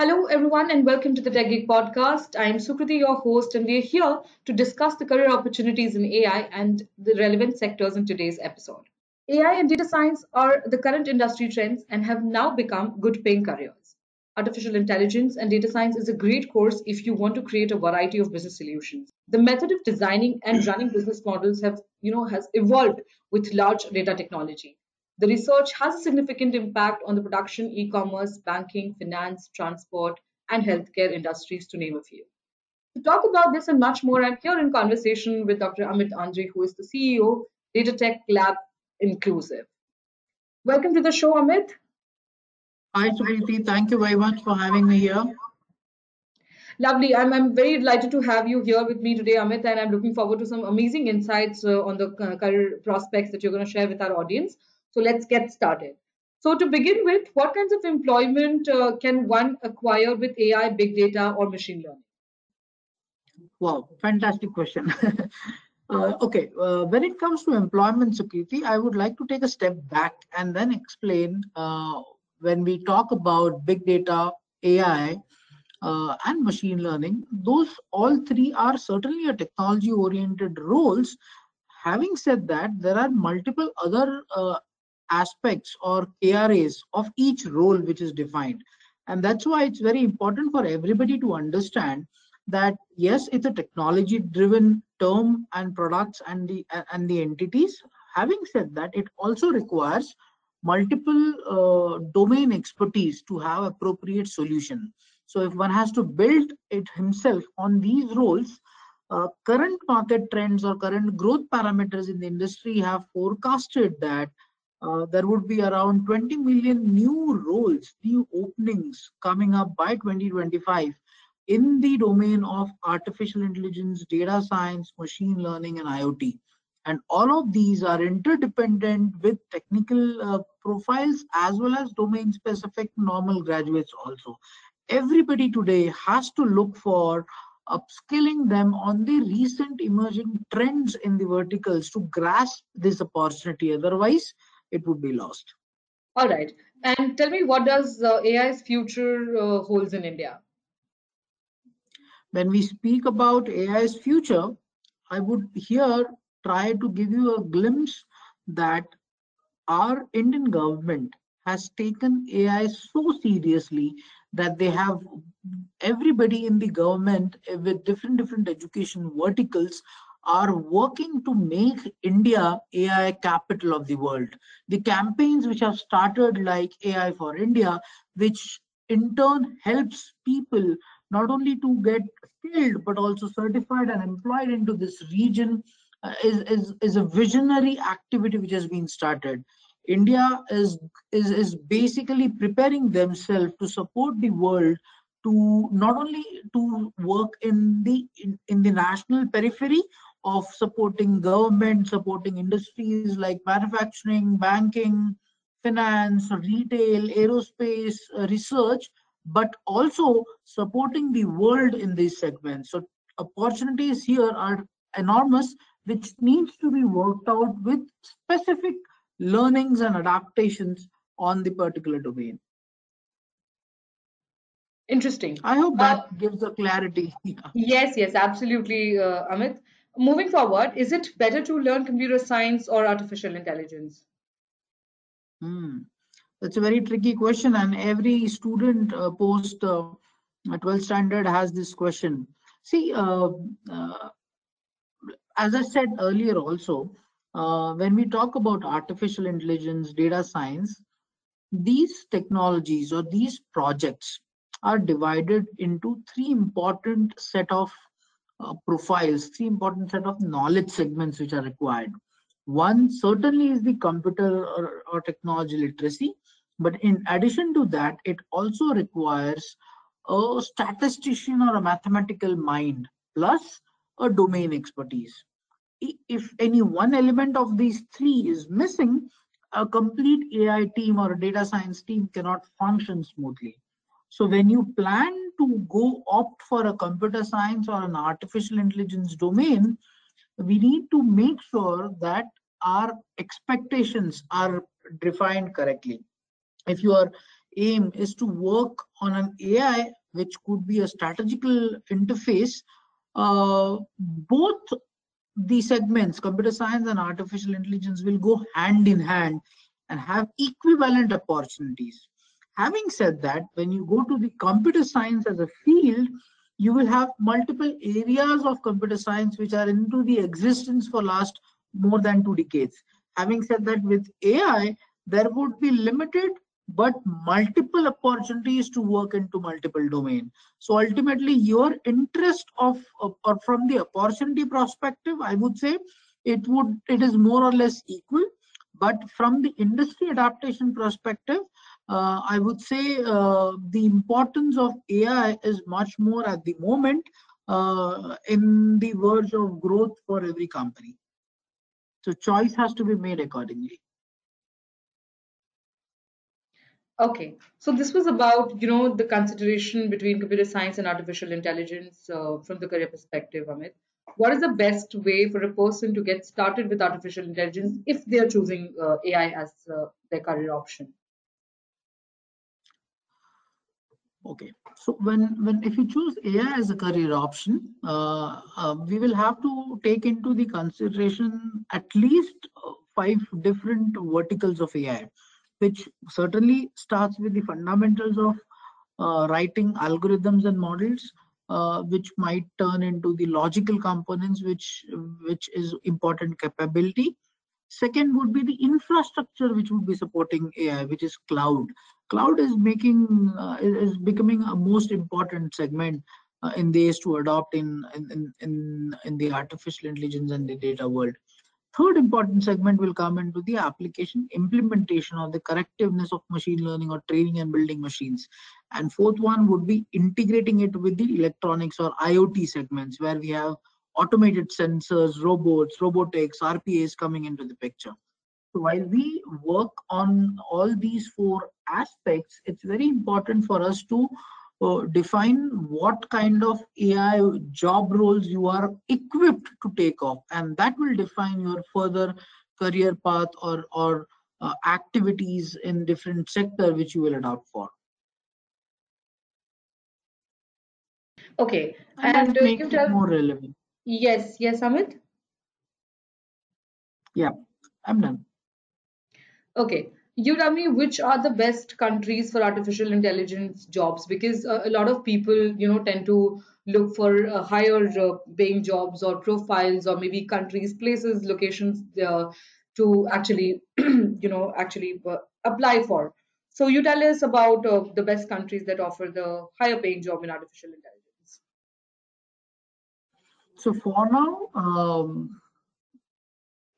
Hello, everyone, and welcome to the TechGig podcast. I'm Sukriti, your host, and we're here to discuss the career opportunities in AI and the relevant sectors in today's episode. AI and data science are the current industry trends and have now become good paying careers. Artificial intelligence and data science is a great course if you want to create a variety of business solutions. The method of designing and running business models have, you know, has evolved with large data technology. The research has a significant impact on the production, e-commerce, banking, finance, transport, and healthcare industries, to name a few. To talk about this and much more, I'm here in conversation with Dr. Amit Andre, who is the CEO, Data Tech Lab Inclusive. Welcome to the show, Amit. Hi, Sukriti. Thank you very much for having me here. Lovely. I'm, I'm very delighted to have you here with me today, Amit, and I'm looking forward to some amazing insights uh, on the uh, career prospects that you're going to share with our audience. So let's get started. So to begin with, what kinds of employment uh, can one acquire with AI, big data, or machine learning? Wow, fantastic question. uh, okay, uh, when it comes to employment security, I would like to take a step back and then explain uh, when we talk about big data, AI, uh, and machine learning, those all three are certainly a technology oriented roles. Having said that, there are multiple other uh, aspects or KRAs of each role which is defined. And that's why it's very important for everybody to understand that yes, it's a technology driven term and products and the and the entities. Having said that, it also requires multiple uh, domain expertise to have appropriate solution. So if one has to build it himself on these roles, uh, current market trends or current growth parameters in the industry have forecasted that uh, there would be around 20 million new roles, new openings coming up by 2025 in the domain of artificial intelligence, data science, machine learning, and IoT. And all of these are interdependent with technical uh, profiles as well as domain specific normal graduates also. Everybody today has to look for upskilling them on the recent emerging trends in the verticals to grasp this opportunity. Otherwise, it would be lost. All right. And tell me, what does uh, AI's future uh, holds in India? When we speak about AI's future, I would here try to give you a glimpse that our Indian government has taken AI so seriously that they have everybody in the government with different different education verticals are working to make India AI capital of the world. The campaigns which have started like AI for India, which in turn helps people not only to get skilled but also certified and employed into this region uh, is, is, is a visionary activity which has been started. India is, is, is basically preparing themselves to support the world to not only to work in the in, in the national periphery of supporting government, supporting industries like manufacturing, banking, finance, retail, aerospace, uh, research, but also supporting the world in these segments. So opportunities here are enormous, which needs to be worked out with specific learnings and adaptations on the particular domain. Interesting. I hope that uh, gives a clarity. yes, yes, absolutely, uh, Amit moving forward, is it better to learn computer science or artificial intelligence? Hmm. That's a very tricky question, and every student uh, post uh, 12 standard has this question. See, uh, uh, as I said earlier, also, uh, when we talk about artificial intelligence, data science, these technologies or these projects are divided into three important set of uh, profiles, three important set of knowledge segments which are required. One certainly is the computer or, or technology literacy, but in addition to that, it also requires a statistician or a mathematical mind plus a domain expertise. If any one element of these three is missing, a complete AI team or a data science team cannot function smoothly. So when you plan to go opt for a computer science or an artificial intelligence domain, we need to make sure that our expectations are defined correctly. If your aim is to work on an AI which could be a strategical interface. Uh, both the segments, computer science and artificial intelligence, will go hand in hand and have equivalent opportunities. Having said that, when you go to the computer science as a field, you will have multiple areas of computer science which are into the existence for last more than two decades. Having said that, with AI, there would be limited but multiple opportunities to work into multiple domain. So ultimately, your interest of or from the opportunity perspective, I would say it would it is more or less equal. But from the industry adaptation perspective, uh, I would say uh, the importance of AI is much more at the moment uh, in the verge of growth for every company. So choice has to be made accordingly. Okay, so this was about you know the consideration between computer science and artificial intelligence uh, from the career perspective, Amit. What is the best way for a person to get started with artificial intelligence if they are choosing uh, AI as uh, their career option? Okay, so when when if you choose AI as a career option, uh, uh, we will have to take into the consideration at least uh, five different verticals of AI, which certainly starts with the fundamentals of uh, writing algorithms and models, uh, which might turn into the logical components, which which is important capability. Second would be the infrastructure which would be supporting AI, which is cloud cloud is making uh, is becoming a most important segment uh, in days to adopt in, in in in the artificial intelligence and the data world. Third important segment will come into the application implementation or the correctiveness of machine learning or training and building machines. And fourth one would be integrating it with the electronics or iot segments where we have automated sensors robots robotics rpas coming into the picture so while we work on all these four aspects, it's very important for us to uh, define what kind of AI job roles you are equipped to take off, and that will define your further career path or or uh, activities in different sector which you will adopt for. Okay, and, and that makes it more relevant. Yes, yes, Amit. Yeah, I'm done. Okay. You tell me which are the best countries for artificial intelligence jobs because uh, a lot of people, you know, tend to look for uh, higher uh, paying jobs or profiles or maybe countries, places, locations uh, to actually, you know, actually uh, apply for. So you tell us about uh, the best countries that offer the higher paying job in artificial intelligence. So for now, um,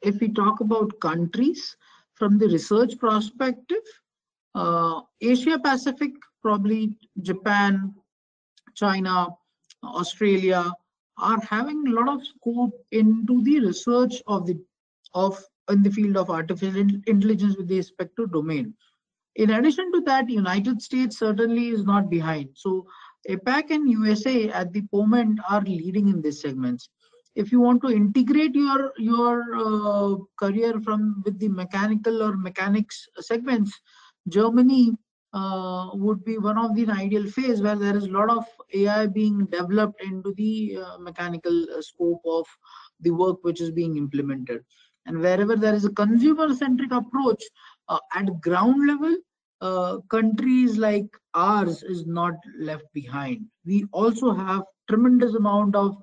if we talk about countries, from the research perspective, uh, Asia Pacific, probably Japan, China, Australia are having a lot of scope into the research of the of in the field of artificial intelligence with respect to domain. In addition to that, United States certainly is not behind. So APAC and USA at the moment are leading in these segments if you want to integrate your your uh, career from with the mechanical or mechanics segments germany uh, would be one of the ideal phase where there is a lot of ai being developed into the uh, mechanical uh, scope of the work which is being implemented. And wherever there is a consumer centric approach uh, at ground level uh, countries like ours is not left behind. We also have tremendous amount of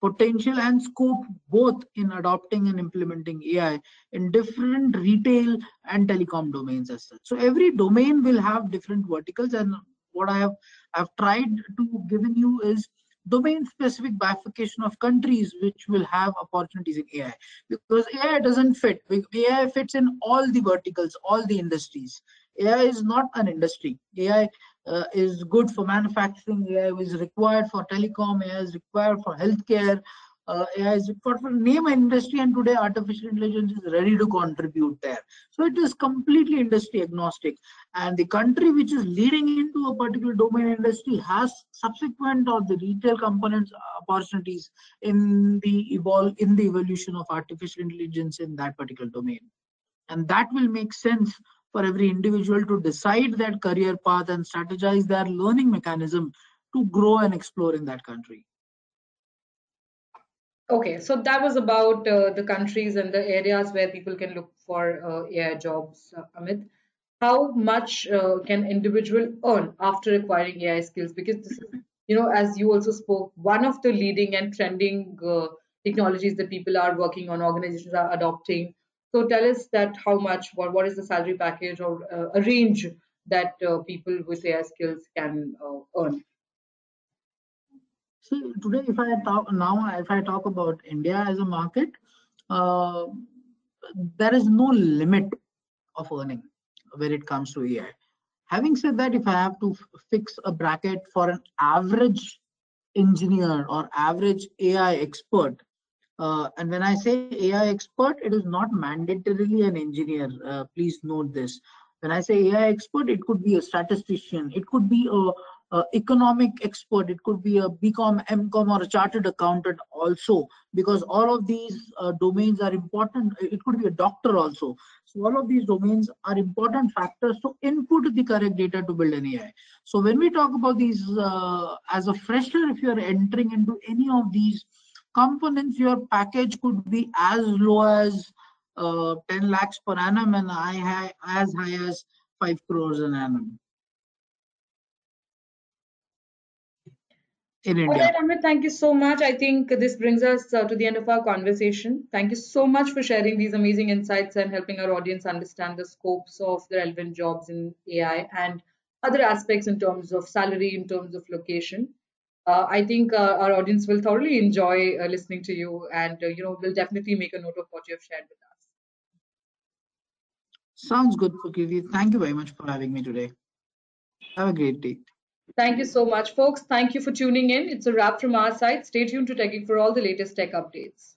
potential and scope both in adopting and implementing AI in different retail and telecom domains as such. So every domain will have different verticals and what I have I've tried to given you is domain specific bifurcation of countries which will have opportunities in AI because AI doesn't fit. AI fits in all the verticals, all the industries. AI is not an industry. AI uh, is good for manufacturing, AI is required for telecom, AI is required for healthcare, uh, AI is required for name industry, and today artificial intelligence is ready to contribute there. So it is completely industry agnostic, and the country which is leading into a particular domain industry has subsequent or the retail components opportunities in the evolve in the evolution of artificial intelligence in that particular domain, and that will make sense for every individual to decide their career path and strategize their learning mechanism to grow and explore in that country. Okay, so that was about uh, the countries and the areas where people can look for uh, AI jobs, uh, Amit. How much uh, can individual earn after acquiring AI skills? Because this is, you know, as you also spoke, one of the leading and trending uh, technologies that people are working on, organizations are adopting. So tell us that how much, what, what is the salary package or uh, a range that people with AI skills can earn? See, today, if I talk now, if I talk about India as a market, uh, there is no limit of earning when it comes to AI. Having said that, if I have to fix a bracket for an average engineer or average AI expert, uh, and when I say AI expert, it is not mandatorily an engineer. Uh, please note this. When I say AI expert, it could be a statistician, it could be a uh, economic expert, it could be a BCom, MCom, or a chartered accountant also, because all of these uh, domains are important. It could be a doctor also. So all of these domains are important factors to input the correct data to build an AI. So when we talk about these uh, as a fresher, if you are entering into any of these components, your package could be as low as uh, 10 lakhs per annum and as high as 5 crores an annum. in India. All right, Amit, thank you so much. I think this brings us uh, to the end of our conversation. Thank you so much for sharing these amazing insights and helping our audience understand the scopes of the relevant jobs in AI and other aspects in terms of salary, in terms of location. Uh, I think uh, our audience will thoroughly enjoy uh, listening to you, and uh, you know, will definitely make a note of what you have shared with us. Sounds good, Sukriti. Thank you very much for having me today. Have a great day. Thank you so much, folks. Thank you for tuning in. It's a wrap from our side. Stay tuned to Techie for all the latest tech updates.